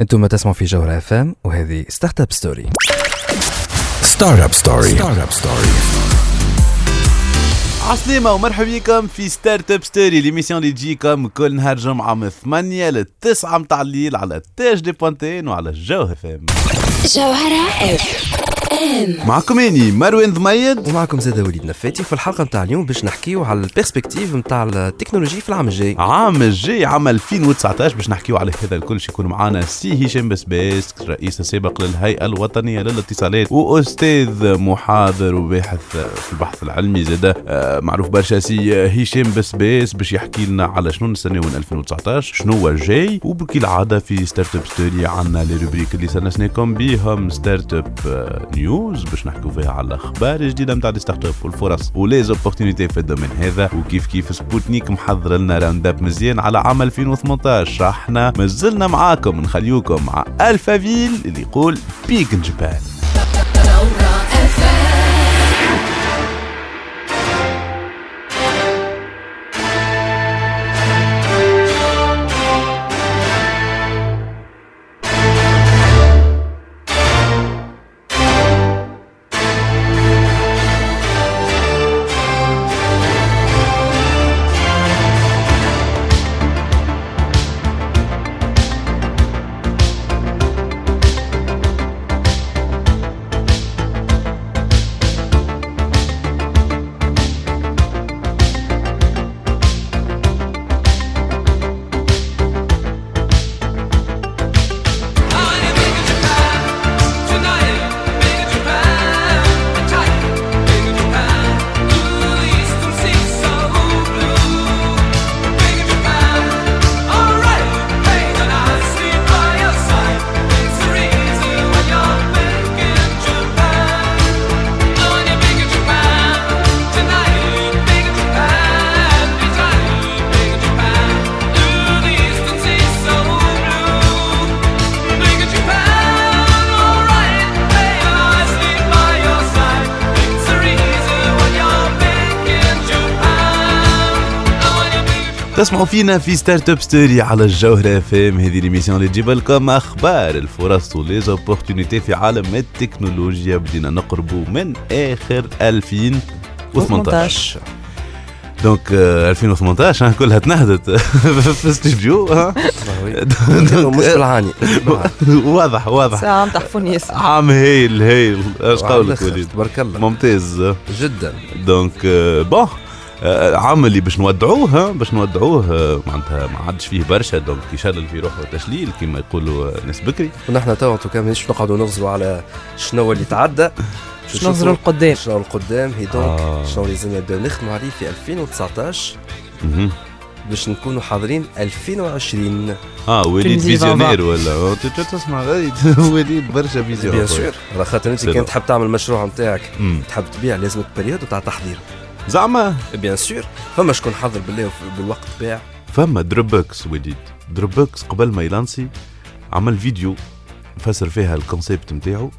أنتم تسمعوا في جوهرة FM وهذه Startup Story Start Up Story Startup Story عسلامة ومرحبا بكم في Startup Story l'émission اللي تجيكم كل نهار جمعة من 8 ل 9 متاع الليل على تاج دي بونتين وعلى الجوهرة FM جوهرة FM معكم اني مروان ضميد. ومعكم زاد وليد نفاتي في الحلقة نتاع اليوم باش نحكيو على ال perspectives نتاع التكنولوجي في العام الجاي. عام الجاي عام 2019 باش نحكيو على هذا الكل شي يكون معنا سي هشام بسباس رئيس السابق للهيئة الوطنية للاتصالات وأستاذ محاضر وباحث في البحث العلمي زاد آه، معروف برشا سي هشام بسباس باش يحكي لنا على شنو نستناو من 2019 شنو هو الجاي وكي العادة في Startup Story عندنا les rubriques اللي سنسناكم بيهم Startup News باش نحكيو فيها على الأخبار الجديدة نتاع ال startup والفرص و les opportunités في ال domaine هذا. وكيف كيف سبوتنيك محضر لنا round up مزيان على عام 2018 إحنا مازلنا معاكم نخليوكم مع الفافيل اللي يقول بيك ان تسمعوا فينا في Startup Story على الجوهرة FM هذه l'émission اللي تجيب لكم أخبار الفرص و les opportunités في عالم التكنولوجيا. بدينا نقربوا من آخر 2018 donc آه، 2018 ها، كلها تنهدت. في الاستديو ها مش بالعاني واضح واضح. ساعة متاع فونيس عام هايل هايل. اش قولك وليد؟ تبارك الله. ممتاز. جدا. donc bon آه، عام اللي باش نودعوه باش نودعوه معناتها ما عادش فيه برشا donc يشلل في روحه تشليل كما يقولوا ناس بكري. ونحن تو كان مش نقعدوا نغزروا على شنو اللي تعدى؟ باش ننظروا لقدام شنو القدام هي donc آه. شنو اللي لازمنا نبداو نخدموا عليه في 2019 مهم. باش نكونوا حاضرين 2020 آه وليد visionnaire ولا؟ تسمع وليد. برشا vision bien sûr على خاطر أنت كان. تحب تعمل المشروع نتاعك. تحب تبيع لازمك période تاع تحضير. زعما. bien sûr فما شكون حضر بالله بالوقت باع فما Dropbox وليد. Dropbox قبل ما يلانسي عمل فيديو فسر فيها ال concept نتاعو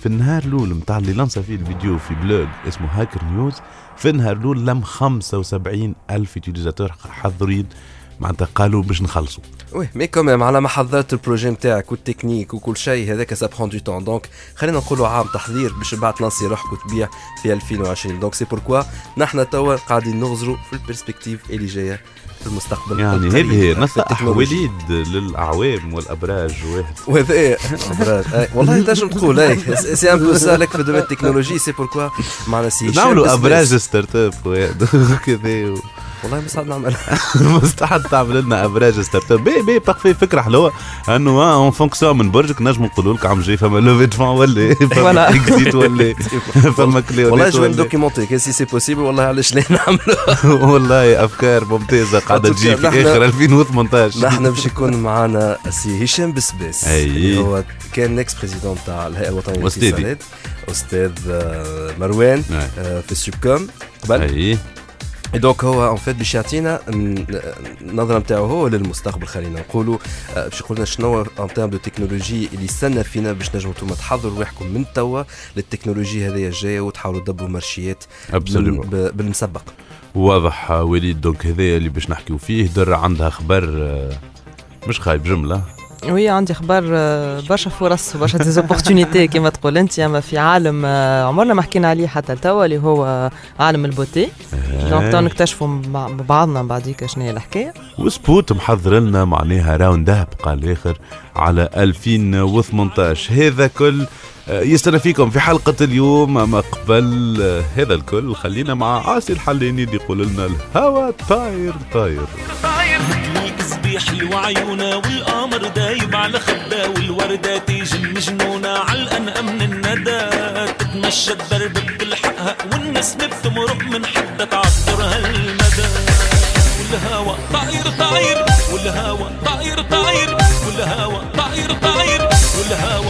في النهار الأول نتاع اللي لانسا فيه الفيديو في blog اسمه Hacker News في النهار الأول لم 75 ألف utilisateurs حاضرين. معناتها قالوا باش نخلصوا. oui mais quand même على ما حضرت ال projet نتاعك والتكنيك وكل شيء هذاك ça prend du temps donc خلينا نقولوا عام تحضير باش بعد تلانسي روحك وتبيع في 2020 donc c'est pourquoi نحن توا قاعدين نغزروا في ال perspectives اللي جاية في المستقبل. يعني هذه نصائح. وليد للأعوام والأبراج واحد. وهذا أبراج. أي، والله تنجم تقول اي c'est un peu ça لك في domaine ال technologie c'est pourquoi معنا سي نعملوا. أبراج startup واحد كذا والله مستعد نعمل مستحيل تعمل لنا ابراج ستارت اب بي بي بارفي فكرة حلوة. إنه اون فونكسيون من برجك نجم نقولوا لك عام جاي فما لوفي دفون ولا فما. اكزيت ولا فما كليونيت والله جو دوكيمونتي كان سي سي بوسيبل والله علاش لا نعملوا والله أفكار ممتازة قاعدة تجي في آخر 2018 نحن باش يكون معنا السي هشام بسباس. اللي هو كان إكس بريزيدون تاع الهيئة الوطنية. للإتصالات. أستاذ آه، مروان. آه، في Sup'Com. قبل. donc هو en fait باش يعطينا النظره نتاعو هو للمستقبل خلينا نقولوا باش يقول لنا شنو en termes de technologie اللي استنى فينا باش نجموا أنتم تحضروا روحكم من توا للتكنولوجيا هذه الجايه وتحاولوا تدبروا marchéيات بالمسبق واضح وليد donc هذايا اللي باش نحكيو فيه در عندها خبر مش خايب جمله oui عندي أخبار آه، برشا فرص وبرشا des opportunités كما تقول أنت أما في عالم آه، عمرنا ما حكينا عليه حتى توا اللي هو عالم ال beauté. donc تو نكتشفوا مع بعضنا بعديك شنو هي الحكاية. و spot محضر لنا معناها round-up قال الآخر على 2018 هذا كل آه، يستنى فيكم في حلقة اليوم أما قبل هذا الكل. خلينا مع عاصي الحليني اللي يقول لنا الهوا طاير. طاير. صبيح حلو عيونا والقمر دايب على خدة والوردة تيجي مجنونة علقان من الندى. تتمشى الدرب بتلحقها والنسمة بتمرق من حدة تعطر هالمدى. والهوا طاير طاير والهوا طاير طاير والهوا طاير طاير والهوا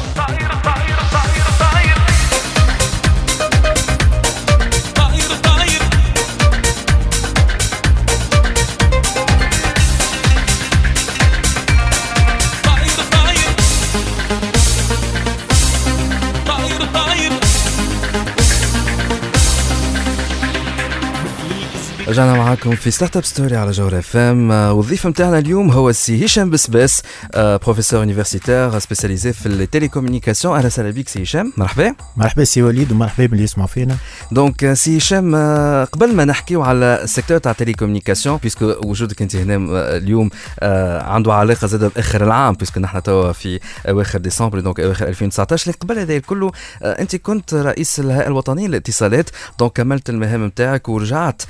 رجعنا معاكم في Startup Story على جوهر اف ام والضيف نتاعنا اليوم هو السي هشام بسباس آه، professeur universitaire spécialisé في les télécommunications أهلا وسهلا بك سي هشام. مرحبا. مرحبا سي وليد ومرحبا باللي يسمعوا فينا. donc آه، سي هشام آه، قبل ما نحكيو على ال secteur تاع ال télécommunications puisque وجودك انت هنا آه، اليوم آه، عنده علاقة زاد بآخر العام puisque نحن توا في أواخر ديسمبر donc أواخر 2019 لكن قبل هذا كله آه، انت كنت رئيس الهيئة الوطنية للاتصالات donc كملت المهام نتاعك ورجعت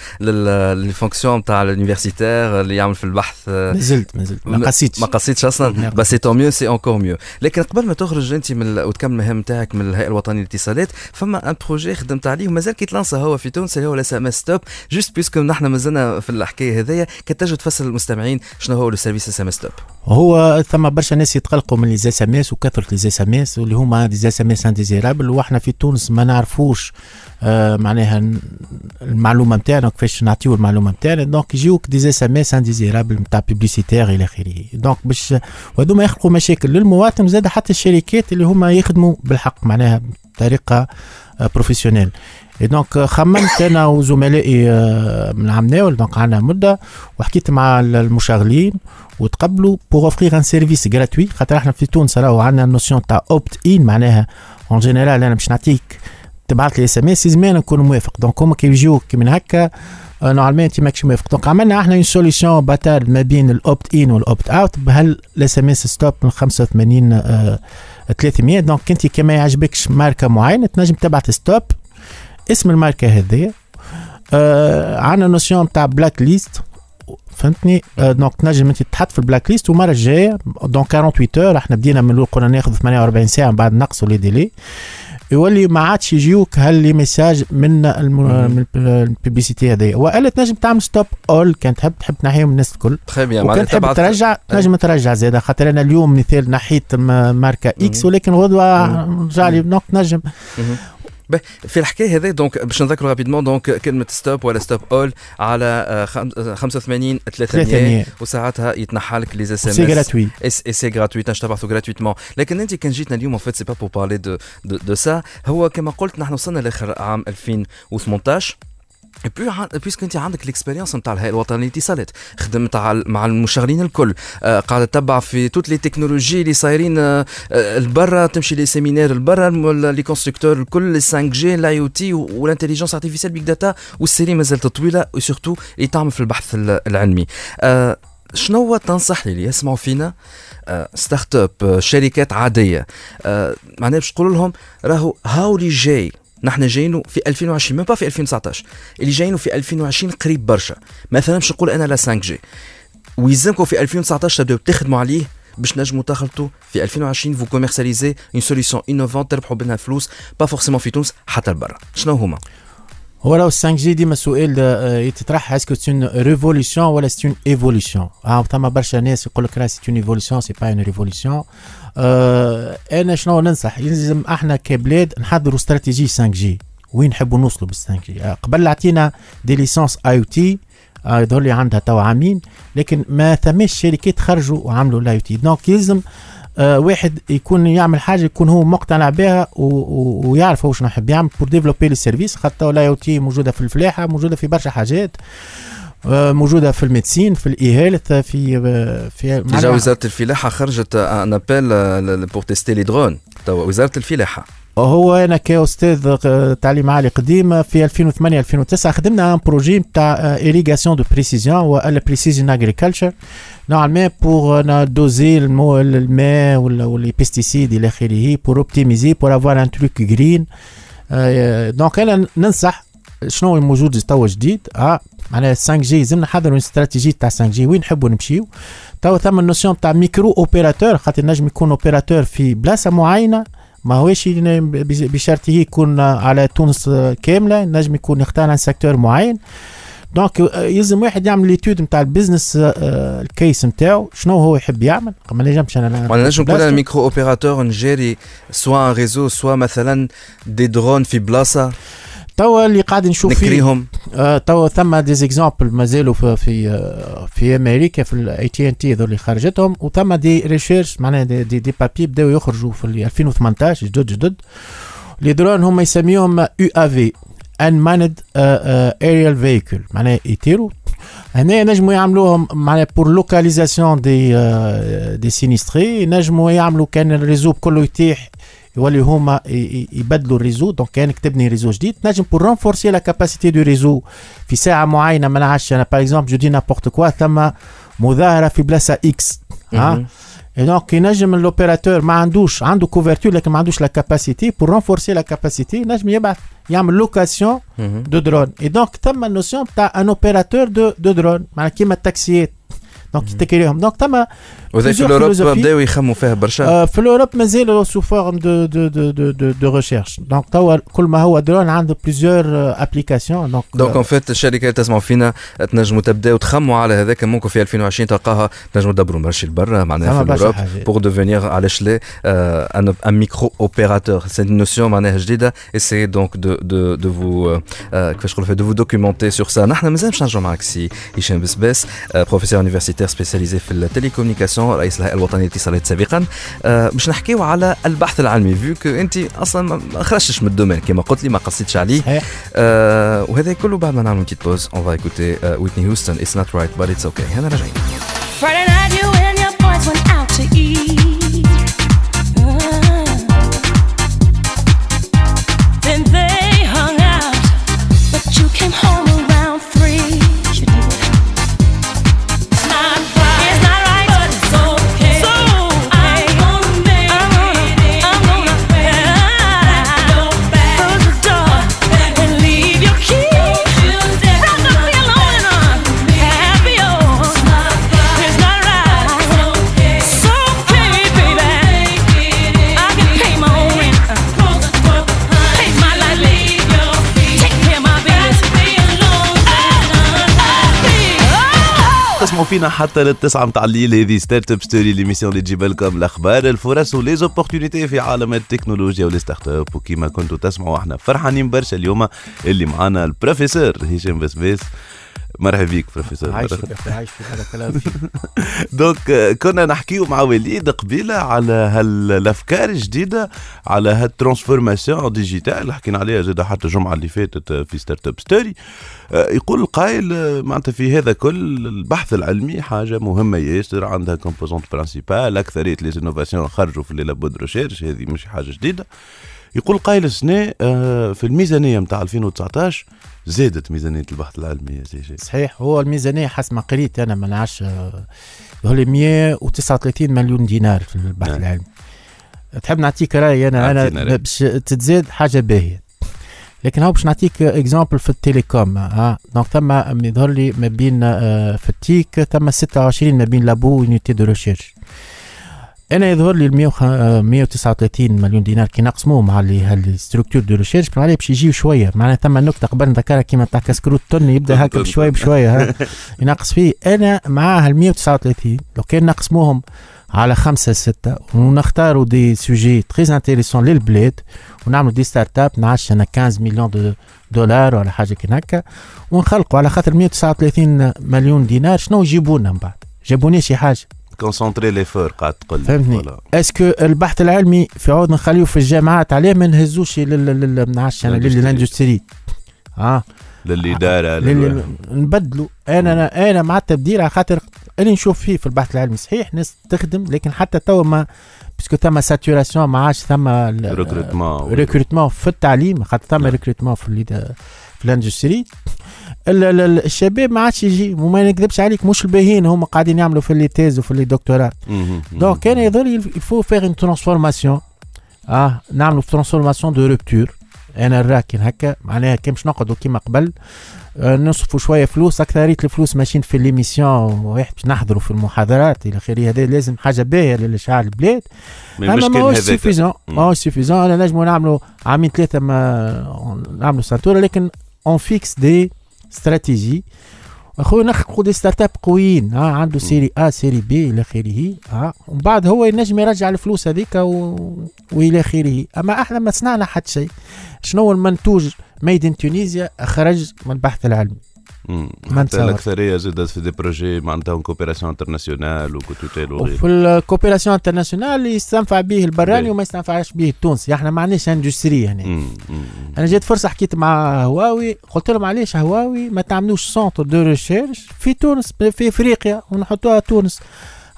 لل fonction تاع ال universitaire اللي يعمل في البحث. ما زلت ما زلت. ما قصيتش. ما قصيتش أصلا. بس c'est tant mieux c'est encore mieux لكن قبل ما تخرج أنت من وتكمل المهام نتاعك من الهيئة الوطنية للاتصالات فما un projet خدمت عليه ومازال كي t lança هو في تونس اللي هو ال SMS stop juste puisque نحن مازلنا في الحكاية هذيا كتجد تفسر للمستمعين شنو هو ال service SMS stop هو ثم برشا ناس يتقلقوا من les SMS وكثرة les SMS واللي هما les SMS indésirables وإحنا في تونس ما نعرفوش آه معناها المعلومة نتاعنا كيفاش نعطيو المعلومه نتاعنا donc يجيوك des SMS indésirables نتاع publicitaires إلى اخره donc باش وهذوما يخلقوا مشاكل للمواطن وزاد حتى الشركات اللي هما يخدموا بالحق معناها بطريقه professionnelle et donc خممت أنا وزملائي من عام ناول donc عندنا مده وحكيت مع المشغلين وتقبلوا pour offrir un service gratuit خاطر إحنا في تونس راهو عندنا ال notion تاع opt-in معناها en général أنا باش نعطيك تبعث لي SMS لازم نكون موافق donc هما كي يجيوك من هكا normalement انت ماكش موافق donc عملنا إحنا une solution باتال ما بين ال opt-in وال opt-out بهال ال SMS stop من 85 آه، 300 donc انت كما يعجبكش ماركه معينه تنجم تبعث stop اسم الماركه هذه آه عندنا notion تاع blacklist فهمتني آه donc تنجم انت تحط في ال blacklist والمرة الجايه donc 48 heures إحنا بدينا من الأول قلنا ناخذ 48 ساعه من بعد نقصوا les délais يولي ما عادش يجيوك ها les messages من الم... من ال publicité هذه والا تنجم تعمل stop all كان تحب تحب تنحيهم الناس الكل. Très bien وكان تحب ترجع تنجم ترجع زيادة خاطر أنا اليوم مثال نحيت ماركة إكس ولكن غدوة رجع لي تنجم به، في الحكاية هذه donc باش نذكروا rapidement donc كلمة stop ولا stop all على آه، خم- آه، 85 300 300 وساعتها يتنحى لك les SMS c'est gratuit et c'est gratuit تنجم تبعثوا gratuitement. لكن أنت كان جيتنا اليوم c'est pas pour parler de de, de ça. هو كما قلت نحن وصلنا لآخر عام 2018 Puis, puisque انت عندك ال expérience نتاع الهيئه الوطنيه للاتصالات خدمت مع المشغلين الكل. آه قاعدة تتبع في toutes les technologies اللي صايرين لبرا تمشي les séminaires لبرا les constructeurs الكل 5G ال IoT وال intelligence artificielle big data وال série مازالت طويلة و surtout اللي تعمل في البحث ال- العلمي. آه شنو تنصح لي اللي يسمعوا فينا؟ start-up آه، شركات عادية. معناها باش تقول لهم راهو هاو اللي جاي. نحن جايينو في 2020 même pas في 2019 اللي جايينو في 2020 قريب برشا. مثلا باش نقول أنا لا 5G ويلزمكم في 2019 تبدأو تخدموا عليه باش نجموا تخلطوا في 2020 vous commercialisez une solution innovante تربحوا منها فلوس pas forcément في تونس حتى لبرا. شنو هما؟ هو راهو 5G ديما السؤال آه، يتطرح est-ce que c'est une révolution ولا c'est une évolution آه ثما برشا ناس يقول لك راه c'est une évolution c'est pas une révolution أنا شنو ننصح؟ يلزم أحنا كبلاد نحضروا استراتيجي 5 جي وين نحبوا نوصلوا بال 5G قبل عطينا des licences IoT هذول اللي عندها توا عامين لكن ما ثماش شركات خرجوا وعملوا ال IoT donc يلزم آه واحد يكون يعمل حاجة يكون هو مقتنع بها و- و- ويعرف هو شنو يحب. يعمل pour développer les services خاطر ال IoT موجودة في الفلاحة موجودة في برشا حاجات. آه، موجودة في ال médecine في ال e-health في آه، في déjà وزارة الفلاحة خرجت un appel pour tester les drones توا وزارة الفلاحة. هو أنا كأستاذ آه، تعليم عالي قديم في 2008 2009 خدمنا un projet نتاع irrigation de précision ولا precision agriculture نوعا pour doser المو- الماء ولا و les pesticides إلى اخره pour optimiser pour avoir un truc green donc أنا ننصح شنو موجود توا جديد؟ آه معناها 5G لازمنا نحضروا استراتيجيه تاع 5G وين نحبوا نمشيو؟ توا ثم ال notion تاع micro opérateur خاطر نجم يكون opérateur في بلاصة معينة ما هوش بشرطه يكون على تونس كاملة نجم يكون يختار un secteur معين. donc آه، يلزم واحد يعمل l'étude نتاع ال business ال case نتاعو شنو هو يحب يعمل؟ ما نجمش أنا وأنا نجم نقول أنا. micro opérateur نجاري soit un réseau soit مثلا des drones في بلاصة. توا اللي قاعد نشوف فيه نكريهم. آه، توا ثم des exemples مازالوا في في, آه، في أمريكا في الاي تي ان تي اللي خرجتهم وثم des recherches معناها دي, دي, دي بابي بداوا يخرجوا في ال 2018 جدد جدد. les drones هم يسميهم UA unmanned aerial vehicle معناها يطيروا. هنا نجموا يعملوهم معناها pour localisation des des sinistrés نجموا يعملوا كان ال réseau كله يتيح يولي هما يبدلوا ال réseau. donc كانك تبني réseau جديد. تنجم pour renforcer la capacité de réseau في ساعة معينة ما نعرفش. أنا par exemple je dis n'importe quoi ثم مظاهرة في بلاصة X ها. Et donc, ينجم ال opérateur ما عندوش عنده couverture لكن ما عندوش la capacité pour renforcer la capacité نجم يبعث يعمل location مهم. دو درون اي دونك ثم ال notion تاع un opérateur de de drones معناها كيما التاكسيات donc يتكلهم donc ثم وذا في plusieurs l'Europe philosophies. بداو يخموا فيها برشا. آه، في l'Europe مازال sous forme de de de de de, de recherche donc توا كل ما هو درون عنده بليزيور ابليكاسيون دونك دونك اون فيت الشركة اللي تسمعوا فينا تنجموا تبداو تخموا على هذاك ممكن في 2020 تلقاها تنجموا تدبروا marché لبرا معناها فما في برشا l'Europe. حاجات. pour devenir علاش لا un un micro opérateur c'est une notion معناها جديدة. Essayez donc de de de vous euh, euh, كيفاش نقولوا de vous documenter sur ça. نحن مازال باش نرجعوا معك سي هشام بسباس professeur universitaire spécialisé في ال télécommunications رئيس الهيئة الوطنية للاتصالات سابقا. آه، باش نحكيو على البحث العلمي vu que أنت أصلا ما- خرجتش من ال domaine كما قلت لي ما قصيتش عليه. صحيح. آه، وهذا كله بعد ما نعملوا petite pause on va écouter Whitney Houston It's Not Right But It's Okay هنا راجعين. Friday night, you and your boys went out to eat. تسمعوا فينا حتى للتسعة متاع الليل. هذه Startup Story l'émission اللي تجيب لكم الأخبار الفرص و les opportunités في عالم التكنولوجيا وال startup. وكيما كنتوا تسمعوا إحنا فرحانين برشا اليوم. اللي معانا البروفيسور هشام بسباس مرحبا بيك بروفيسور. عايش في عايش هذا الكلام. donc آه، كنا نحكيو مع وليد قبيلة على هالأفكار الجديدة على هال transformation digitale حكينا عليها زاد حتى الجمعة اللي فاتت في Startup Story يقول القائل آه، معناتها في هذا كل البحث العلمي حاجة مهمة ياسر عندها composante principale أكثرية les innovations خرجوا في les labos de recherche هذه مش حاجة جديدة. يقول قائل السنة آه، في الميزانية نتاع 2019 زادت ميزانية البحث العلمي يا سي شي. صحيح هو الميزانية حسب ما قريت أنا ما نعرفش آه، هو 139 مليون دينار في البحث نعم. العلمي. تحب نعطيك رأي أنا؟ أنا. باش تتزاد حاجة باهية. لكن هو باش نعطيك exemple في ال télécom ها donc ثم يظهر لي ما بين آه، في ال TIC ثم 26 ما بين labo و unité de recherche. أنا يظهر لي ال 100 وخ- آه، 139 مليون دينار كي نقسموهم على هال structures de recherche معناها باش يجيو شوية. معناها ثم نكته قبل نذكرها كيما تاع كسكروت تن يبدأ هكا بشوية بشوية ها. ينقص فيه. أنا مع هال 139 لو كان نقسموهم على خمسة ستة ونختاروا des sujets très intéressants للبلاد ونعملوا des startups نعرفش أنا 15 مليون de dollars ولا حاجة كي هكا ونخلقوا على خاطر 139 مليون دينار شنو يجيبوا لنا من بعد؟ جابوني شي حاجة. concentrer l'effort قاعد تقول فهمتني. est-ce que البحث العلمي في عود نخليه في الجامعات عليه ما نهزوش لل لل- ما نعرفش أنا l'industrie. ل l'industrie آه للاداره لل... نبدلوا أنا أنا أنا مع التبديل على خاطر اللي نشوف فيه في البحث العلمي. صحيح ناس تخدم لكن حتى توا ما parce que ثم saturation ما عادش ثم recrutement recrutement في التعليم خاطر ثم نعم. recrutement في في ال industrie. ال- ال- ال- الشباب ما عادش يجي وما نكذبش عليك مش الباهين هم قاعدين يعملوا في les thèses وفي les دكتوراه donc كان يظل il faut faire une transformation آه نعملوا transformation de rupture أنا الراكن هكا معناها كان باش نقعدوا كيما قبل. آه، نصرفوا شوية فلوس اكثريه الفلوس ماشيين في les missions واحد باش نحضروا في المحاضرات. إلى آخره هذا لازم حاجة باهية للإشعاع البلاد. ما اما مش ماهوش مم. ماهوش suffisant أنا نجموا نعملوا عامين ثلاثة ما نعملوا سنتوره لكن on fixe des stratégies اخويا نخلقوا des startups قويين ها عنده série A série B إلى آخره ها. ومن بعد هو ينجم يرجع الفلوس هذيك و... وإلى آخره. أما إحنا ما صنعنا حتى شيء. شنو المنتوج made in Tunisia خرج من البحث العلمي. ما حتى. الأكثرية زادت في des projets معناتها coopération internationale و cotutelle وغيره وفي ال coopération internationale يستنفع به البراني. وما يستنفعش به التونسي إحنا ما عندناش industry هنا مم. مم. أنا جات فرصة حكيت مع هواوي قلت لهم علاش هواوي ما تعملوش centre de recherche في تونس في إفريقيا ونحطوها تونس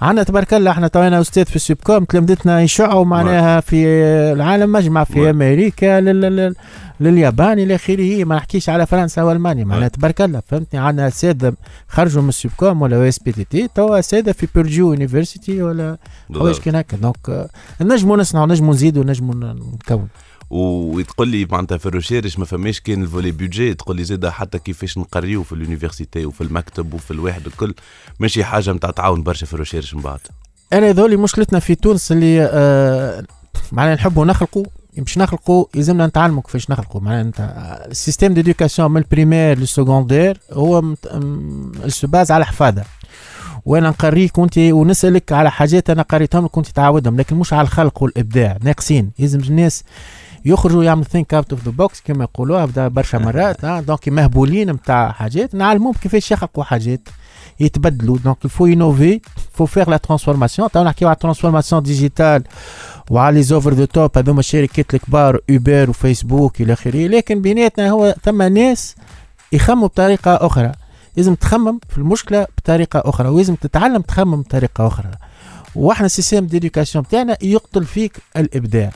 عندنا تبارك الله إحنا تو أنا أستاذ في السوبكوم تلامذتنا يشعوا معناها في العالم مجمع في. أمريكا لل... لل... لليابان إلى آخره ما نحكيش على فرنسا والمانيا معناها. تبارك الله فهمتني عندنا اساتذه خرجوا من السوبكوم ولا إس بي تي تي توا اساتذه في بيرجيو يونيفرسيتي ولا حوايج. كان هكا دونك نجموا نصنعوا نجموا نزيدوا نجموا نكون وتقول لي معناتها في الريشيرش ما فماش كان الفولي بيدجي تقول لي زاد حتى كيفاش نقريو في اليونيفرسيتي وفي المكتب وفي الواحد الكل ماشي حاجة نتاع تعاون برشا في الريشيرش من بعد. أنا ذولي مشكلتنا في تونس اللي آه معناها نحبوا نخلقوا باش نخلقوا يلزمنا نتعلموا كيفاش نخلقوا معناها السيستيم ديدوكاسيون من البريمير للسكوندير هو ال se base على حفاظة. وأنا نقريك وانت ونسألك على حاجات أنا قريتهم لك تعاودهم لكن مش على الخلق والإبداع. ناقصين. يلزم الناس يخرجوا يعملوا think out of the box كما يقولوها بدا برشا مرات donc مهبولين نتاع حاجات. نعلموهم كيفاش يخلقوا حاجات يتبدلوا donc il faut innover faut faire la transformation تو نحكيو على ال transformation digitale وعلى لي زوفر دو توب هذوما الشركات الكبار اوبر وفيسبوك إلى آخره. لكن بيناتنا هو ثم ناس يخمموا بطريقة أخرى. لازم تخمم في المشكلة بطريقة أخرى ولازم تتعلم تخمم بطريقة أخرى. وإحنا ال système d'éducation بتاعنا يقتل فيك الإبداع.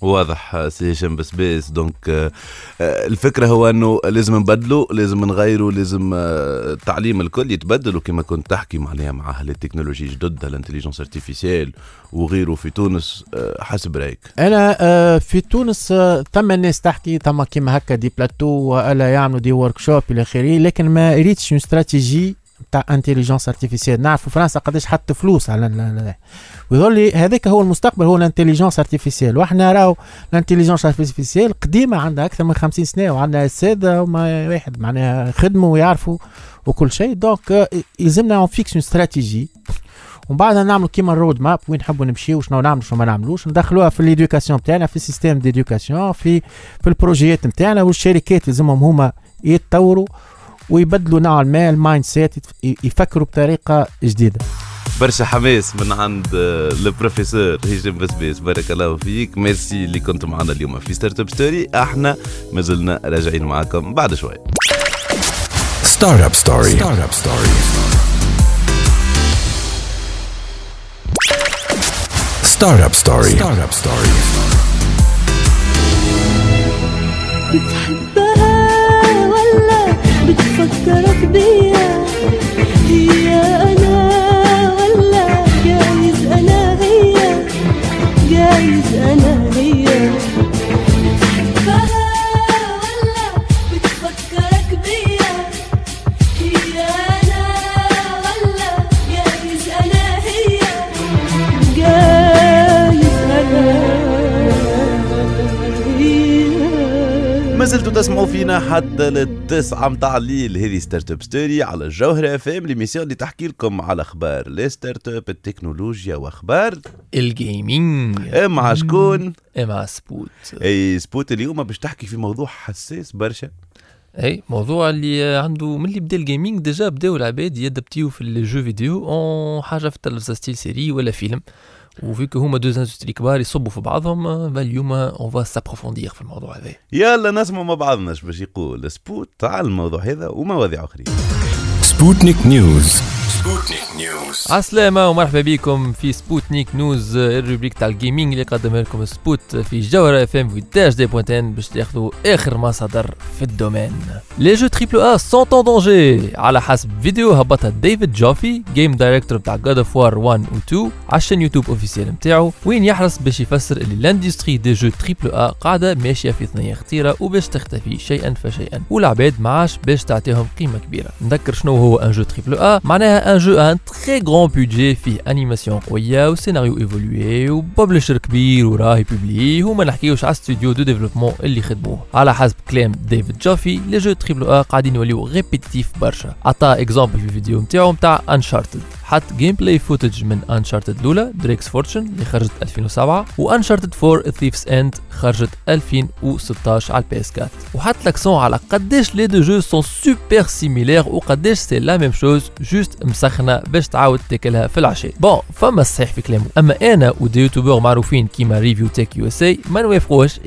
واضح سي هشام بسباس donc آه، آه، الفكرة هو إنه لازم نبدلوا لازم نغيروا لازم آه، التعليم الكل يتبدل وكما كنت تحكي معناها مع ال technologies جدد ال intelligence artificielle وغيره في تونس آه، حسب رأيك؟ أنا آه، في تونس آه، ثم الناس تحكي ثم كيما هكا des plateaux وألا يعملوا des workshops إلى آخره لكن ما ريتش استراتيجي تاع intelligence artificielle نعرف في فرنسا قداش حط فلوس على ويظل لي هذاك هو المستقبل هو ال intelligence artificielle وإحنا راهو ال intelligence artificielle قديمة عندها أكثر من 50 سنة وعندنا اساتذه وما واحد معناها خدموا ويعرفوا وكل شيء. donc يلزمنا on fixe stratégie ومن بعد نعملوا كيما ال road map وين نحبوا نمشيو شنو نعملوا شنو ما نعملوش. ندخلوها في l'éducation تاعنا في ال système d'éducation في في ال projet ات نتاعنا والشركات لازمهم هما يتطوروا ويبدلوا نوعا ما ال mindset يفكروا بطريقة جديدة. برشا حماس من عند آه، البروفيسور هشام بسباس بارك الله فيك ميرسي اللي كنت معنا اليوم في Startup Story إحنا مازلنا راجعين معاكم بعد شوي Startup Story. Startup Story. Startup Story. Startup Story. بتحبها ولا بتفكرك بيا crazy. ما زلتوا تسمعوا فينا حتى للتسعة متاع الليل. هذه Startup Story على الجوهرة اف ام l'émission اللي تحكي لكم على أخبار les startups التكنولوجيا وأخبار ال gaming مع شكون؟ مع سبوت. اي سبوت اليوم باش تحكي في موضوع حساس برشا. اي موضوع اللي عنده من اللي بدأ ال gaming déjà بداو العباد ي adapter يو في ال jeux vidéo en حاجة في التلفزه style série ولا فيلم. وفيك هما دوز industries كبار يصبوا في بعضهم اليوم on va s'approfondir في الموضوع هذا. يلا نسمع مع بعضنا باش يقول سبوت على الموضوع هذا ومواضيع أخرين. سبوتنيك نيوز. سبوتنيك نيوز عسلامة ومرحبا بكم في سبوتنيك news ال rubrique تاع ال gaming اللي قدمها لكم سبوت في جوهرة اف ام دي بوانتين باش تاخذوا آخر ما صدر في ال domaine. les jeux triple A sont en danger على حسب فيديو هبطها ديفيد جوفي game director بتاع God of War 1 و 2 على ال chaîne YouTube officielle نتاعو وين يحرص باش يفسر اللي l'industrie des jeux triple A قاعدة ماشية في ثنيه خطيرة وباش تختفي شيئا فشيئا. والعباد معاش باش تعطيهم قيمة كبيرة. نذكر شنو هو un jeu triple A معناها un jeu un très grand budget فيه animation قويه وسيناريو évolué و publisher كبير وراه ي publier وما نحكيوش على studio de développement اللي خدموه على حسب كلام ديفيد جوفي les jeux triple A قاعدين يوليو répétitifs برشا عطا exemple في الفيديو نتاعو نتاع Uncharted حط gameplay footage من Uncharted الاولى Drake's Fortune اللي خرجت 2007 و Uncharted 4 Thief's End خرجت 2016 على ال PS 4 وحط l'accent على قداش les deux jeux sont super similaires وقداش c'est la même chose juste مسخنه باش تعاود تاكلها في العشاء. bon فما الصحيح في كلامه أما أنا و des YouTubers معروفين كيما ريفيو تك يو اس اي ما نوافقوش 100%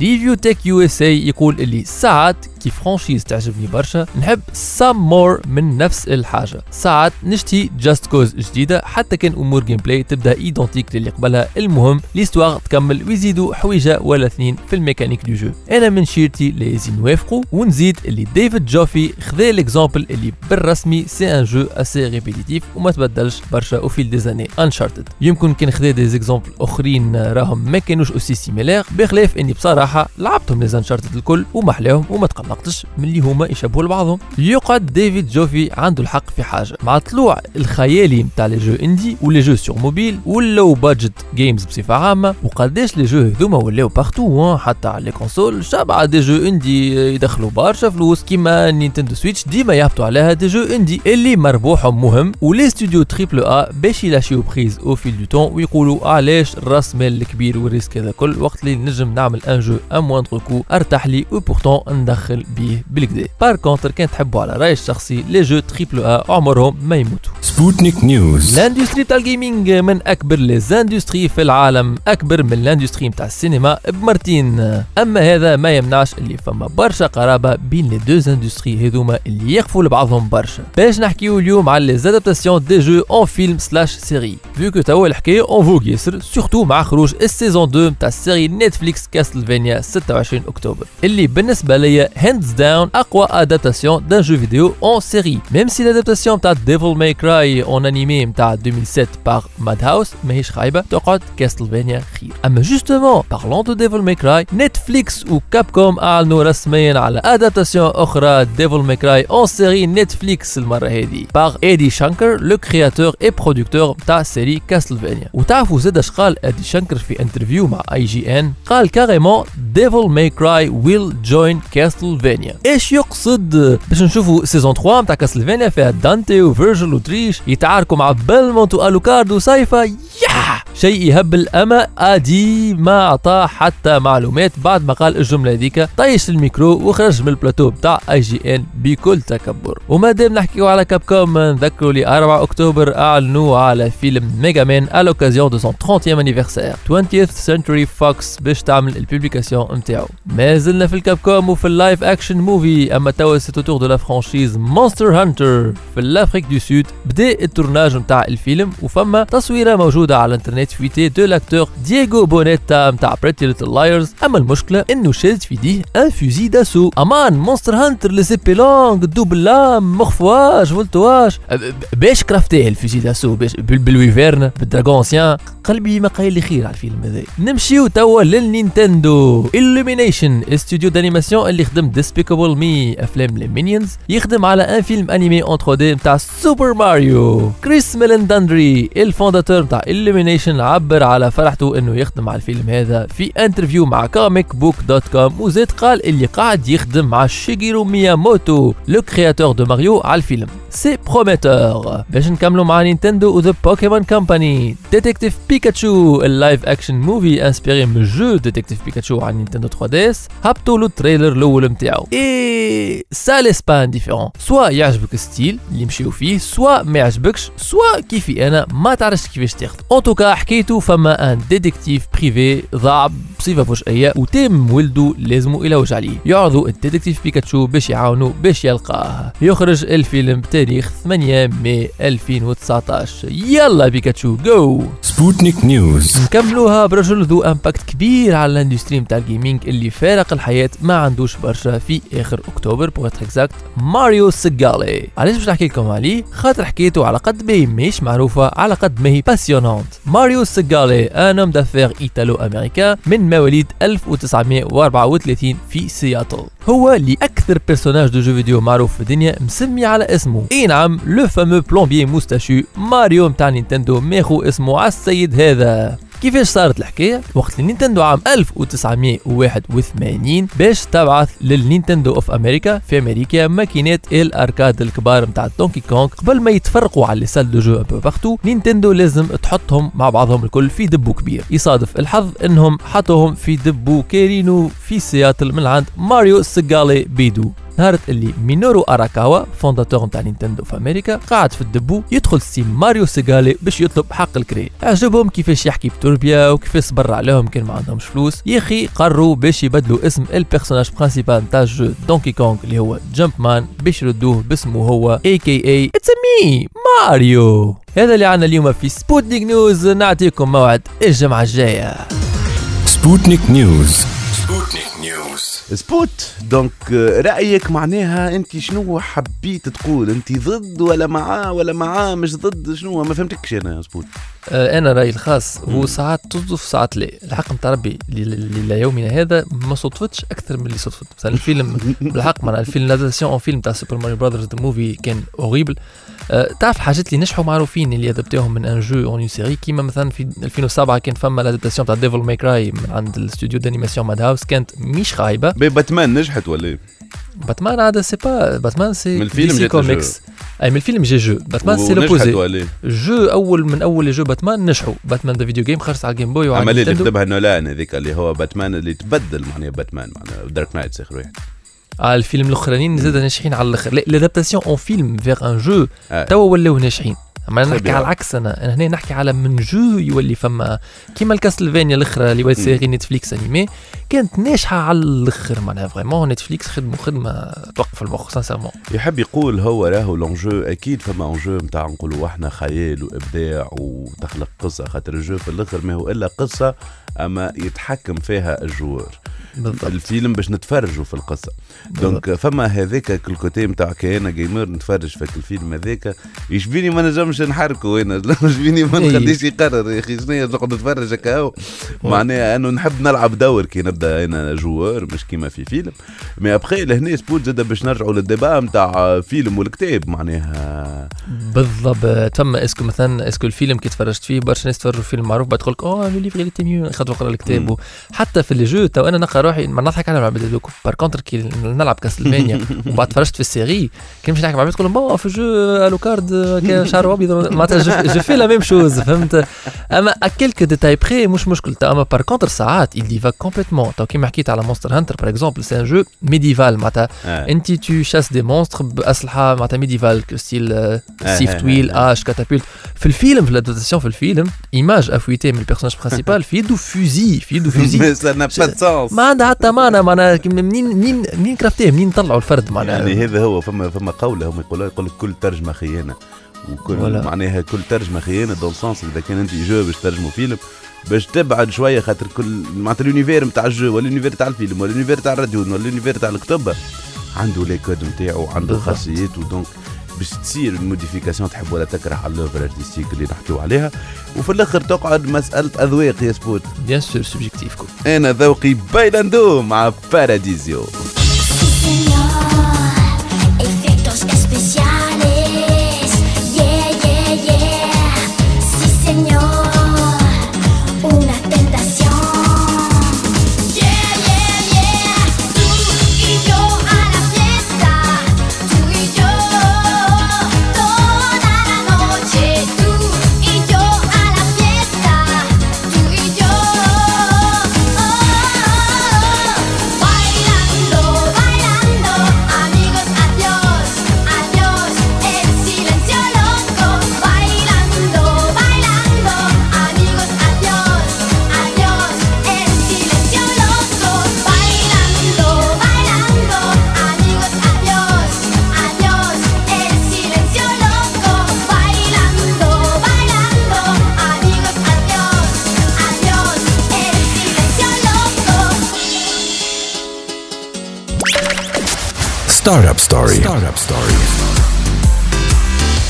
ريفيو تك يو اس اي يقول اللي ساعات كي franchise تعجبني برشا نحب some more من نفس الحاجة. ساعات نشتي Just Cause جديدة حتى كان أمور gameplay تبدأ identique للي قبلها. المهم l'histoire تكمل ويزيدوا حويجة ولا اثنين في ال mécanique de jeu أنا من شيرتي لازم نوافقوا ونزيد اللي ديفيد جوفي خذا l'exemple اللي بالرسمي c'est un jeu assez répétitif وما تبدلش برشا au fil des années Uncharted يمكن كان خذا des exemples اخرين راهم ما كانوش aussi similaires بخلاف اني بصراحه لعبتهم les Uncharted الكل وما حلاهم وما تقلقتش من اللي هما يشبهوا لبعضهم يقعد ديفيد جوفي عنده الحق في حاجة مع طلوع الخيالي نتاع les jeux indés و les jeux sur mobile وال low budget games بصفه عامه وقداش les jeux هذوما ولاو partout حتى على les consoles شبعة des jeux indés يدخلوا برشا فلوس كيما Nintendo Switch ديما يهبطوا عليها des jeux indés اللي مربوحهم مهم و les studios triple A باش يلاشيو prise au fil du temps ويقولوا علاش الراس مال الكبير وال risque هذا كل وقت اللي نجم نعمل un jeu à moindre coût أرتاح لي و pourtant ندخل بيه بالكدا. par contre كان تحبوا على رأيي الشخصي les jeux triple A عمرهم ما يموتوا. سبوتنيك نيوز ال industry تاع ال gaming من أكبر les industries في العالم أكبر من ال industry نتاع السينما بمرتين. أما هذا ما يمنعش اللي فما برشا قرابة بين les deux industries هذوما اللي يقفوا لبعضهم برشا. باش نحكيو اليوم على les adaptations des jeux en film slash série vu que توا الحكاية en vogue ياسر surtout مع خروج ال saison 2 نتاع ال série Netflix Castlevania 26 اكتوبر اللي بالنسبة ليا hands down اقوى adaptation d'un jeu vidéo en série même si l'adaptation تاع Devil May Cry en animé نتاع 2007 par Madhouse ماهيش خايبه تقعد Castlevania خير اما justement parlons de Devil May Cry Netflix و Capcom اعلنوا رسميا على adaptation أخرى Devil May Cry en série Netflix المره هذه par ايدي شانكر le créateur et producteur تاع série Castlevania وتعرفوا زاد اش قال ايدي شانكر في interview مع IGN قال carrément Devil May Cry will join Castlevania إيش يقصد باش نشوفوا saison 3 نتاع Castlevania فيها دانتي وفيرجل وتريش يتعاركوا مع بلمونت والوكارد وسايفا يا شيء يهبل اما ادي ما اعطى حتى معلومات بعد ما قال الجمله هذيك طيش الميكرو وخرج من البلاتو بتاع IGN بكل تكبر وما دام نحكيو على كاب كوم نذكروا لي 4 اكتوبر اعلنوا على فيلم ميجا مان à l'occasion de son 30e anniversaire. 20th Century Fox باش تعمل البوبليكاسيون نتاعو ما زلنا في الكاب كوم وفي اللايف اكشن موفي اما توا سي توتور دو لا فرانشيز مونستر هانتر في الافريك دو سود بدا التورناج نتاع الفيلم وفما تصويره موجوده على الانترنت فيتي دو لاكتور دييغو بونيتا نتاع بريتي ليتل لايرز اما المشكلة انه شاد في يديه ان فوزي داسو أمان مونستر هانتر لي زيبي لونغ دوبل لام مخفواج فولتواج باش كرافتيه الفوزي داسو باش بال- بالويفيرن بالدراغون انسيان قلبي ما قايل لي خير على الفيلم هذا. نمشيو توا للنينتندو. Illumination استوديو دانيماسيون اللي خدم ديسبيكابل مي أفلام لي يخدم على أن فيلم أنيمي اون 3 دي نتاع سوبر ماريو كريس ميلنداندري الفونداتور نتاع illumination عبر على فرحته إنه يخدم على الفيلم هذا في انترفيو مع كوميك بوك دوت كوم وزاد قال اللي قاعد يخدم مع شيجيرو مياموتو لو كرياتور دو ماريو على الفيلم. c'est prometteur باش نكملوا مع Nintendo و The Pokémon Company Detective Pikachu ال live action movie inspiré من jeu Detective Pikachu على Nintendo 3DS هبطوا له ال trailer الأول نتاعو et ça laisse pas indifférent soit يعجبك style اللي يمشيو فيه soit ما يعجبكش soit كيفي أنا ما تعرفش كيفاش تاخذ en tout cas حكيتو فما un détective privé ضاع بصفه فجائيه وتم ولده لازمو إلى وجه عليه يعرضوا ال Detective Pikachu باش يعاونوا باش يلقاه يخرج الفيلم بتاريخ 8 ماي 2019 يلا Pikachu go سبوتنيك نيوز. نكملوها برجل ذو impact كبير على ال industry نتاع ال gaming اللي فارق الحياة ما عندوش برشا في آخر أكتوبر pour exact ماريو سيجالي. علاش باش نحكي لكم عليه؟ خاطر حكيته على قد ما هي ماهيش معروفة على قد ما هي passionnante ماريو سيجالي un homme d'affaires italo-américain من مواليد 1934 في سياتل هو اللي أكثر personnage de jeu vidéo معروف في الدنيا مسمي على اسمه. اي نعم le fameux plombier moustachu Mario متاع Nintendo ماخو اسمه على السيد هذا. كيفاش صارت الحكاية؟ وقت Nintendo عام 1981 باش تبعث لل Nintendo of America في أمريكا ماكينات ال arcade الكبار نتاع Donkey Kong قبل ما يتفرقوا على salles de jeux un peu partout Nintendo لازم تحطهم مع بعضهم الكل في dépôt كبير. يصادف الحظ إنهم حطوهم في dépôt كارينو في سياتل من عند ماريو سيجالي بيدو. نهار اللي مينورو أراكاوا fondateur نتاع Nintendo في أمريكا قاعد في ال dépôt يدخل ستيم ماريو سيجالي باش يطلب حق الكري. عجبهم كيفاش يحكي بتربيا وكيفاش صبر عليهم كان ما عندهمش فلوس. يا أخي قرروا باش يبدلوا اسم ال personnage principal نتاع ال jeu Donkey Kong اللي هو Jumpman باش يردوه باسمه هو اي كي اي it's me ماريو. هذا اللي عنا اليوم في سبوتنيك نيوز نعطيكم موعد الجمعة الجاية. سبوتنيك نيوز سبوتنيك سبوت. donc آه، رأيك معناها أنت شنو حبيت تقول؟ أنت ضد ولا معاه ولا معاه مش ضد؟ شنو؟ ما فهمتكش أنا سبوت. أنا رأيي الخاص هو ساعات تصدف ساعات لا. الحق نتاع ربي إلى يومنا هذا ما صدفتش أكثر من اللي صدفت. مثلا الفيلم بالحق معناها الفيلم l'adaptation en film تاع Super Mario Brothers The Movie كان horrible أه تعرف حاجات اللي نجحوا معروفين اللي ادابتوهم من ان جو اون سيري كيما مثلا في 2007 كان فما لادابتاسيون تاع ديفل ماي كراي من عند الاستوديو دانيماسيون ماد هاوس كانت مش خايبه باتمان نجحت ولا إيه؟ باتمان عاد سي با باتمان سي من الفيلم كوميكس أي من الفيلم جا جو باتمان سي لوبوزي؟ جو أول من أول جو باتمان نجحوا. باتمان ذا فيديو جيم خرج على الجيم بوي وعلى اللي. كتبها نولان هذيك اللي هو باتمان اللي تبدل معناها باتمان معناها دارك نايت اخر واحد على الفيلم الأخرانيين زاد ناجحين على الأخر. لادابتاسيون اون فيلم فيغ ان جو آه. توا ولاو ناجحين. أما أنا Très نحكي. على العكس أنا أنا هنا نحكي على من جو يولي فما. كيما الكاستلفانيا الأخرى اللي ولات سيري نتفليكس أنيمي كانت ناجحة على الأخر معناها فريمون. نتفليكس خدموا خدمة توقف المخ سانسيرمون يحب يقول هو راهو لونجو أكيد فما اونجو نتاع نقولوا إحنا خيال وإبداع وتخلق قصة خاطر الجو في الأخر ما هو إلا قصة أما يتحكم فيها الجوار. بالضبط. الفيلم باش نتفرجوا في القصة. دونك فما هذاك الكوتي نتاع كيانا جيمر نتفرج في الفيلم هذاك. يشبيني ما نجمش نحركه أنا يشبيني ما إيه. نخليش يقرر. يا أخي شنو نقعد نتفرج هكا. معناها انه نحب نلعب دور كي نبدأ أنا جوار مش كيما في فيلم. مي ابخي لهنا سبوت زاد باش نرجعوا للديبا نتاع فيلم والكتاب معناها. بالضبط. تما اسكو مثلا اسكو الفيلم كي تفرجت فيه برشا ناس تفرجوا فيلم معروف بعد تقول لك اوه ليفر اللي ميو خاطر نقرا الكتاب. حتى في لي جو تو أنا نقرا روحي ما نضحك على العباد هذوك بار كونتر كي نلعب كاسلفانيا وبعد تفرجت في السيري كي نمشي نحكي مع عباد تقول لهم بون في جو الوكارد كان شعره ابيض معناتها جو في لا ميم شوز فهمت؟ أما اكلك ديتاي بري مش مشكل تو أما بار كونتر ساعات il divague كومبليتمون تو كيما حكيت على مونستر هانتر باغ اكزومبل سي ان جو ميديفال معناتها آه. انت تو شاس دي مونستر بأسلحة معناتها ميديفال ستيل آه، سيف آه، طويل آه. اش كاتابولت في الفيلم في الادابتاسيون في الفيلم ايماج افويتي من البيرسوناج برينسيبال في يده فوزي في يده فوزي سا نا با سونس ما عندها حتى معنى معناها منين منين منين كرافتيه منين طلعوا الفرد معناها يعني هذا هو فما فما قوله هم يقولوا يقول لك كل ترجمة خيانة وكل ولا. معناها كل ترجمة خيانة dans le sens إذا كان أنت jeu باش ترجموا فيلم باش تبعد شوية خاطر كل معناتها ال univers نتاع ال jeu ولا ال univers تاع الفيلم ولا ال univers تاع الراديو ولا ال univers تاع الكتب عنده les codes نتاعو عنده بالضبط. خاصيته donc باش تصير ال modification تحب ولا تكره على ال l'œuvre artistique اللي نحكيو عليها. وفي الآخر تقعد مسألة أذواق يا سبوت. bien sûr subjectif أنا ذوقي بايلاندو مع باراديزيو Startup Story. Startup Story.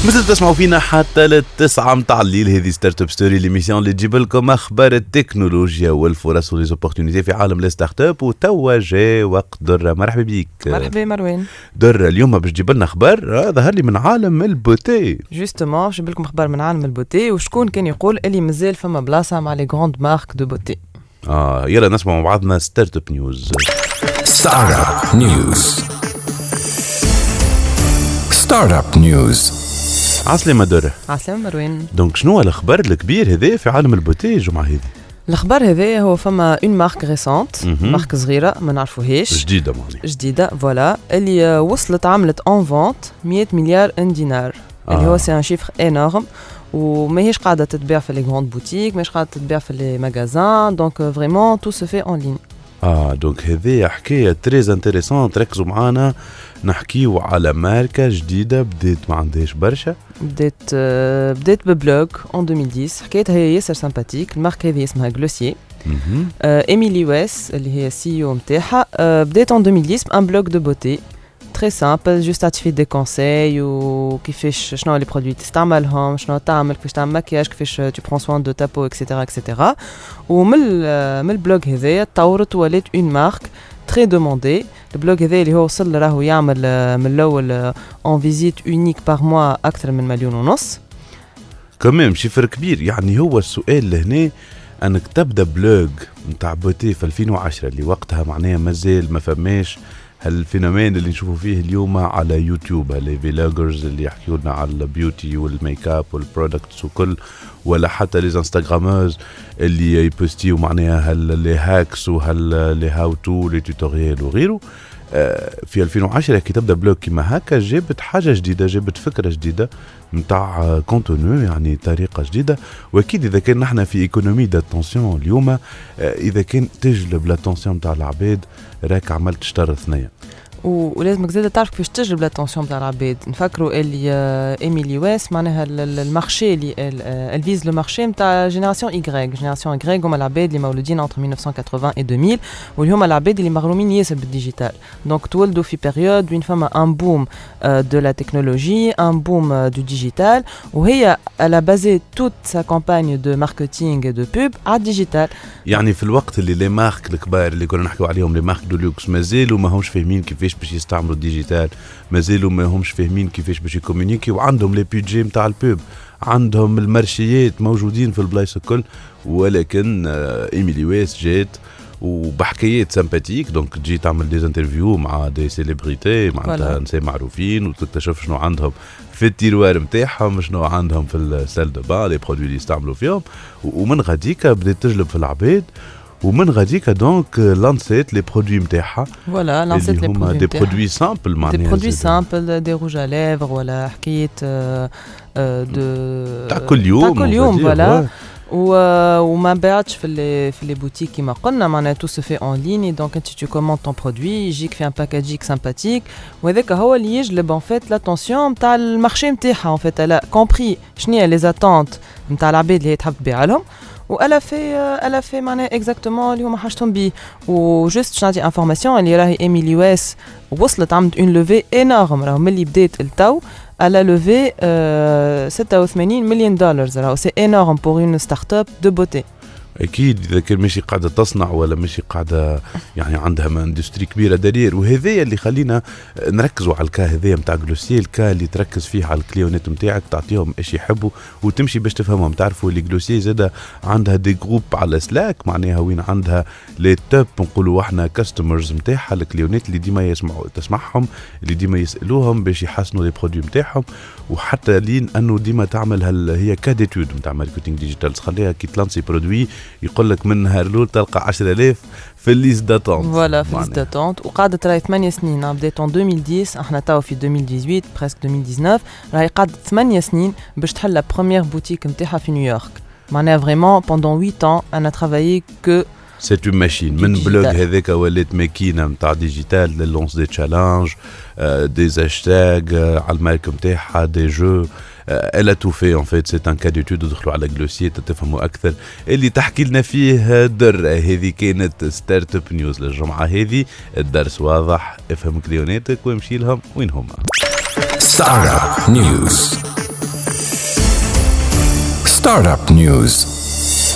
مثل تسمعوا فينا حتى للتسعة متاع الليل. هذه Startup Story l'émission اللي تجيب لكم أخبار التكنولوجيا والفرص و les opportunités في عالم ال startup وتوا جاء وقت درة. مرحبا بيك. مرحبا مروان. درة اليوم باش تجيب لنا أخبار آه، ظهر لي من عالم ال beauté. justement نجيب لكم أخبار من عالم ال beauté. وشكون كان يقول اللي مازال فما بلاصة مع les grandes marques de beauté آه يلا نسمع مع بعضنا Startup News Startup News. Startup News. عسلامة درة عسلامة مروان donc شنو هو الأخبار الكبير هذا في عالم ال beauté الجمعة هذه الأخبار هذا هو فما une marque récente. marque صغيرة ما نعرفوهاش. جديدة معناها جديدة voilà اللي وصلت عملت une vente 100 مليار en دينار. اللي آه. هو c'est un chiffre énorme وماهيش قاعدة تتباع في les grandes boutiques ماهيش قاعدة تتباع في les magasins donc vraiment tout se fait en ligne آه donc هذه حكاية très intéressante تركزوا معانا. نحكيو على ماركة جديدة بدات ما عندهاش برشا. بدات آه، بدات ب blog en 2010 حكايتها هي ياسر sympathique الماركة هذه اسمها Glossier مهم. Emily Weiss اللي هي CEO نتاعها آه، بدات en 2010 ب un blog de beauté très simple juste تعطي des conseils وكيفاش شنو les produits تستعملهم شنو تعمل كيفاش تعمل مكياج كيفاش tu prends soin de ta peau et cetera et cetera ومن من ال blog هذايا تطورت ولات une marque très demandée ال blog هذا اللي هو وصل راهو يعمل من الأول en visites uniques par mois أكثر من مليون ونص comme un chiffre كبير يعني هو السؤال لهنا انك تبدا blog نتاع beauté في 2010 اللي وقتها معناها مازال ما فماش هال phénomène اللي نشوفوا فيه اليوم على YouTube ها les vloggers اللي يحكيوا لنا على ال beauty وال make up وال products وكل ولا حتى les Instagrameuses اللي يpostيو معناها hacks وهال les how to les tutorials وغيره. في 2010 كي تبدا blog كيما هكا جابت حاجة جديدة جابت فكرة جديدة نتاع contenu يعني طريقة جديدة. وأكيد إذا كان نحن في économie d'attention اليوم آه، إذا كان تجلب l'attention نتاع العباد راك عملت شطر ثنيه ولازمك زاد تعرف كيفاش تجلب l'attention تاع العباد. نفكروا اللي آه، Emily Weiss معناها ال- ال- marché اللي ال- آه، elle vise le marché نتاع génération Y génération Y هما العباد اللي مولودين entre 1980 و 2000 واللي هما العباد اللي مغرومين ياسر بال digital. donc تولدوا في période وين فما un boom de la technologie un boom du digital وهي basé toute sa campagne de marketing et de pub على ال digital يعني في الوقت اللي les marques الكبار اللي كنا نحكيو عليهم les marques de luxe مازالوا ما همش فاهمين كيفاش باش يستعملوا ال digital. مازالوا ما همش فاهمين كيفاش باش يcommuniquي وعندهم les budgets نتاع ال pub. عندهم المارشيات موجودين في البلايص الكل. ولكن آه، Emily Weiss جات وبحكايات sympathique donc تجي تعمل des interviews مع des célébrités معناتها. نساء معروفين وتكتشف شنو عندهم في ال tiroir نتاعهم شنو عندهم في ال salle de bain les produits اللي يستعملوا فيهم. ومن غاديكا بدات تجلب في العباد. ومن غاديكا donc lancات les produits نتاعها voilà lancات اللي les هما produits دي نتاعها. produits simples معناها des produits زادة. simples des rouges à lèvres ولا حكايه آه، آه، دو تاع كل يوم تاع كل on va يوم dire، voilà ouais. و وما باعتش في les في les boutiques كيما قلنا معناها tout se fait en ligne donc انت tu commandes ton produit يجيك في un packaging sympathique وهذاك هو اللي يجلب en fait l'attention نتاع ال marché نتاعها en fait elle a compris شنو هي les attentes نتاع العباد اللي هي تحب تبيع لهم و elle fait elle fait معناها exactement اللي هما حاجتهم بيه و juste باش نعطي information اللي راهي Emily Weiss وصلت عملت une levée énorme راهو ملي بدات التو elle a levé euh, 86 مليون دولار راهو c'est énorme pour une startup de beauté أكيد إذا كان ماشي قاعدة تصنع ولا ماشي قاعدة يعني عندها ما industrie كبيرة دليل. وهذا اللي خلينا نركزوا على ال cas هذايا نتاع Glossier ال cas اللي تركز فيه على الكليونات نتاعك تعطيهم إيش يحبوا وتمشي باش تفهمهم. تعرفوا اللي Glossier زاد عندها des groupes على Slack معناها وين عندها les top نقولوا إحنا customers نتاعها الكليونات اللي ديما يسمعوا تسمعهم اللي ديما يسألوهم باش يحسنوا les produits نتاعهم وحتى لين أنه ديما تعمل هي cas d'étude نتاع marketing digital تخليها كي تلانسي produit يقول لك من نهار الأول تلقى 10000 في ال liste d'attente. voilà في liste d'attente. وقعدت راهي 8 سنين بدات en 2010 إحنا توا في 2018 presque 2019 راهي قعدت 8 سنين باش تحل la première boutique نتاعها في نيويورك. معناها vraiment pendant 8 ans elle a travaillé que c'est une machine من digital. blog هذاك ولات ماكينة نتاع digital lance des challenges des hashtags على ال marque نتاعها des jeux elle a tout fait en fait c'est un cas d'étude ادخلوا على Glossier تفهموا أكثر. اللي تحكي لنا فيه در هذه كانت Startup News للجمعة هذه. الدرس واضح. افهم كليوناتك وامشي لهم وين هما. Startup News. Startup News.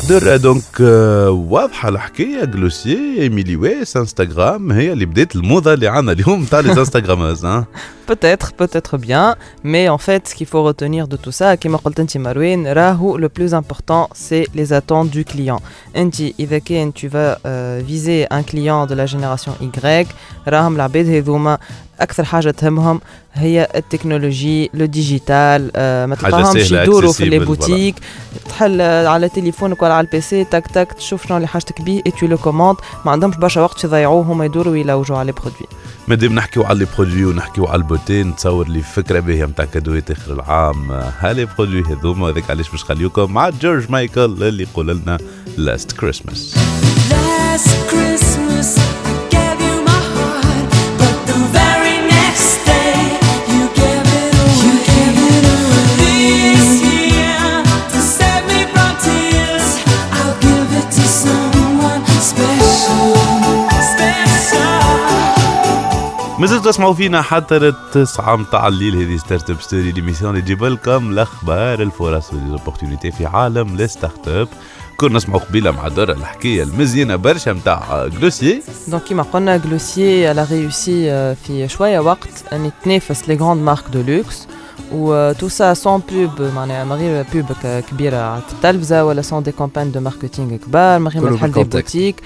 در دونك آه، واضحه الحكايه جلوسي ايميلي ويس انستغرام هي اللي بدات الموضه اللي عندنا اليوم تاع لي انستغراموز ها Peut-être, peut-être bien, mais en fait, ce qu'il faut retenir de tout ça, كما قلت انت مروان, راهو le plus important, c'est les attentes du client. انت إذا كان tu vas euh, viser un client de la génération Y, راهم العباد هذوما أكثر حاجة تهمهم هي التكنولوجي le digital آه ما تلقاهمش يدوروا في les boutiques تحل على تليفونك ولا على ال PC تك تك تشوف شنو اللي حاجتك بيه et tu le commandes ما عندهمش برشا وقت يضيعوه هما يدوروا يلوجوا على les produits. مادام نحكيو على les produits ونحكيو على ال beauté نتصور لي فكرة باهيه نتاع كادوات آخر العام. ها les produits هذوما هذاك علاش باش نخليوكم مع جورج مايكل اللي يقول لنا Last Christmas Last Christmas. مازلتوا تسمعوا فينا حتى التسعة متاع الليل هذه Startup Story l'émission اللي تجيب لكم الأخبار الفرص و les opportunités في عالم les startups. كنا نسمعوا قبيلة مع دار الحكاية المزيانة برشا متاع Glossier donc كيما قلنا Glossier elle a réussi في شوية وقت أن تنافس les grandes marques de luxe و tout ça sans pub معناها من غير pub كبيرة. في التلفزه ولا sans des campagnes de marketing كبار من غير ما تحل des. boutiques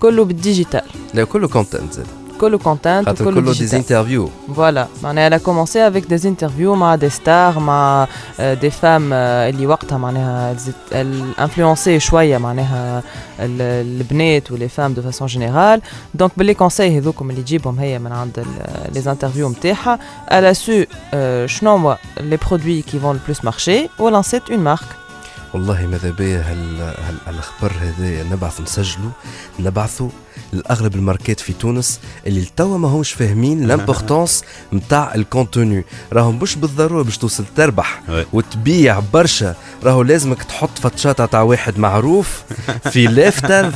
كله بال digital لا كله content زاد كله content خاطر وكله كله des digital interviews voilà معناها elle a commencé avec des interviews مع des stars مع آه، des femmes آه، اللي وقتها معناها elles étaient- elles influençaient شوية معناها ال- البنات و les femmes de façon générale donc ب les conseils هذوكم اللي تجيبهم هي من عند les interviews نتاعها elle a su آه، شنو هما les produits qui vont le plus marcher و lancer une marque والله ماذا بيا هال... هال... هالخبر هذا نبعث نسجله نبعثه لأغلب الماركات في تونس اللي لتوا ما همش فاهمين l'importance نتاع ال contenu راهم مش بالضرورة باش توصل تربح. وتبيع برشا. راهو لازمك تحط فتشاطه تاع واحد معروف في لافتة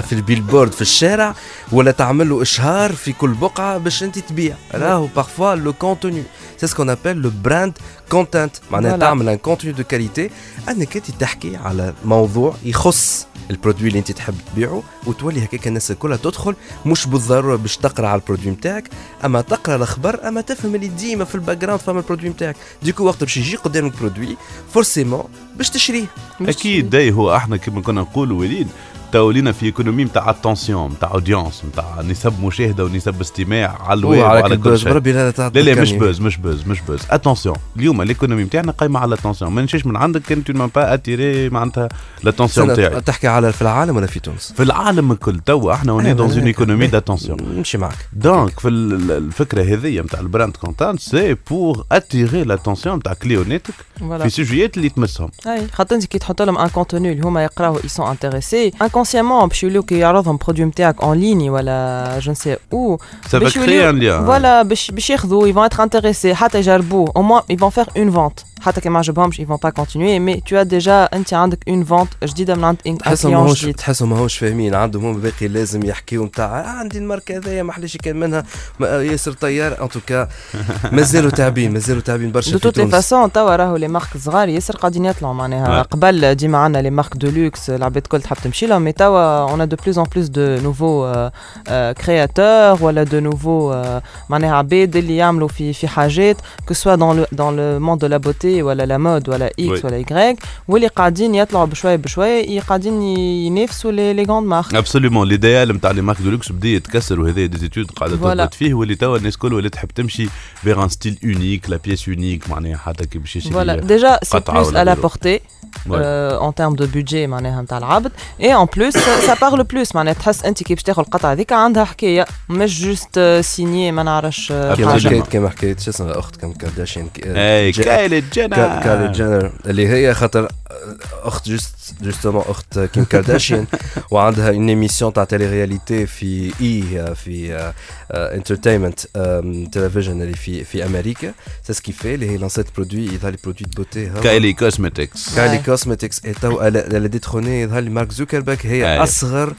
في ال billboard في الشارع ولا تعمل له إشهار في كل بقعة باش أنت تبيع. راهو parfois le contenu c'est ce qu'on appelle le brand content معناها. تعمل un contenu de qualité أنك أنت تحكي على موضوع يخص ال produit اللي أنت تحب تبيعه وتولي هكاك الناس كلها تدخل مش بالضرورة باش تقرأ على ال produit نتاعك أما تقرأ الأخبار أما تفهم اللي ديما في ال background فما ال produit نتاعك du coup وقت باش يجي قدامك produit forcément باش تشريه. أكيد داي هو أحنا كما كنا نقولوا وليد. تولينا في économie نتاع attention نتاع audience نتاع نسب مشاهدة ونسب استماع على الويب وعلى كل شيء. بربي لا لا لا مش تذكرني. buzz مش buzz مش buzz attention اليوم ال économie نتاعنا قايمة على ال attention ما نمشيش من عندك كان tu vas attirer معناتها ال attention نتاعي تحكي على في العالم ولا في تونس؟ في العالم الكل. توا إحنا on est dans une. économie. d'attention نمشي معك donc في ال- الفكرة هذه نتاع ال brand content c'est pour attirer l'attention نتاع كليوناتك في سوجيات اللي تمسهم أي خاطر أنت كي تحط لهم un contenu اللي هما يقراوه ils sont intéressés inconsciemment باش يوليو كي يعرضهم produit نتاعك en ligne ولا je sais où Ça va باش créer يوليو- un lien. voilà باش باش ياخذوا ils vont être intéressés. حتى يجربوه au moins ils vont faire une vente. حتى كي ما عجبهمش ils vont pas continuer mais tu as déjà انت عندك une vente جديده من عند un تحسهم client ماهوش جديد تحسهم ماهوش فاهمين عندهم هم باقي لازم يحكيوا نتاع آه عندي الماركه هذايا ما حليش كان منها ما- ياسر طيار ان توكا مازالوا تعبين مازالوا تعبين برشا دو في توت لي تونس فاسون توا راهو لي مارك صغار ياسر قاعدين يطلعوا معناها Ouais. قبل ديما عندنا لي مارك دو لوكس العباد الكل تحب تمشي لهم مي توا اون دو بلوز ان بلوس دو نوفو كرياتور ولا دو نوفو معناها عباد اللي يعملوا في في حاجات كو سوا دون لو دون لو موند دو لا بوتي ولا لا مود ولا إكس. ولا ايغريك واللي قاعدين يطلعوا بشويه بشويه قاعدين ينافسوا les les grandes marques absolument l'idéal نتاع les marques de luxe بدا يتكسر وهذا des études قاعدة. تثبت فيه واللي توا الناس الكل ولات تحب تمشي vers un style unique la pièce unique معناها حتى كي باش يشري à la غيره. portée Ouais. euh, en termes de budget معناها نتاع العبد en plus ça, ça parle plus معناها تحس أنت كي باش تاخذ القطعة هذيك عندها حكاية مش juste signée ما نعرفش حاجة حكيت كما حكيت شو اسمها أخت كم كارداشيان اي جا- كايلي كا- كاري جينر جينر اللي هي خاطر اخت juste justement اخت كيم كارداشيان وعندها une émission تاع télé-réalité في E في Entertainment Television اللي في في أمريكا c'est ce qui fait اللي هي لانسات produit يظهر لي produits de beauté Kylie Cosmetics Kylie Ouais. Cosmetics et tout elle a détrôné يظهر لي مارك زوكربيرغ هي Ouais. اصغر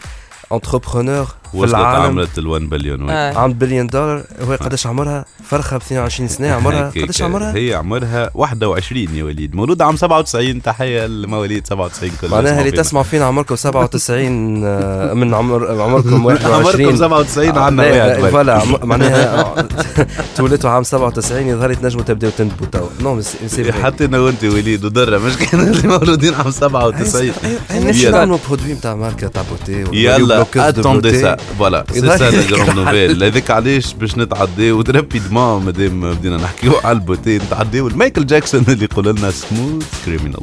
entrepreneur في وصلت العالم عملت ال 1 بليون. آه. عند بليون دولار وهي قداش عمرها فرخة ب 22 سنة عمرها قداش عمرها؟ هي عمرها 21 يا وليد مولودة عام 97 تحية لمواليد 97 كل معناها اللي. تسمعوا فينا عمركم 97 آه، من عمر عمركم عمركم 21 97 عندنا لا، واحد بل. voilà معناها تولدتوا عام 97 يظهر تنجموا تبداو تندبوا تو نو. حتى أنا وانت وليد ودرة مش كان اللي مولودين عام 97 نمشي يلا. نعملوا produit نتاع ماركة تاع beauté ولا يلا attendez. ça voilà. c'est ça la nouvelle هذاك علاش باش نتعداو rapidement مادام بدينا نحكيو على ال beauté. نتعداو لمايكل جاكسون اللي يقول لنا Smooth Criminal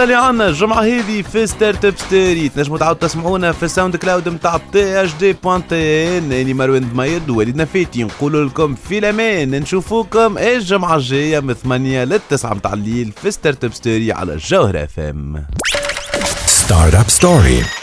هذا اللي عنا الجمعة هذه في Startup Story تنجموا تعاودوا تسمعونا في ال SoundCloud نتاع THD point tn اني مروان دميد ووليد نفاتي نقول لكم في الأمان. نشوفوكم الجمعة الجاية من 8 ل 9 متاع الليل في Startup Story على الجوهرة FM Startup Story.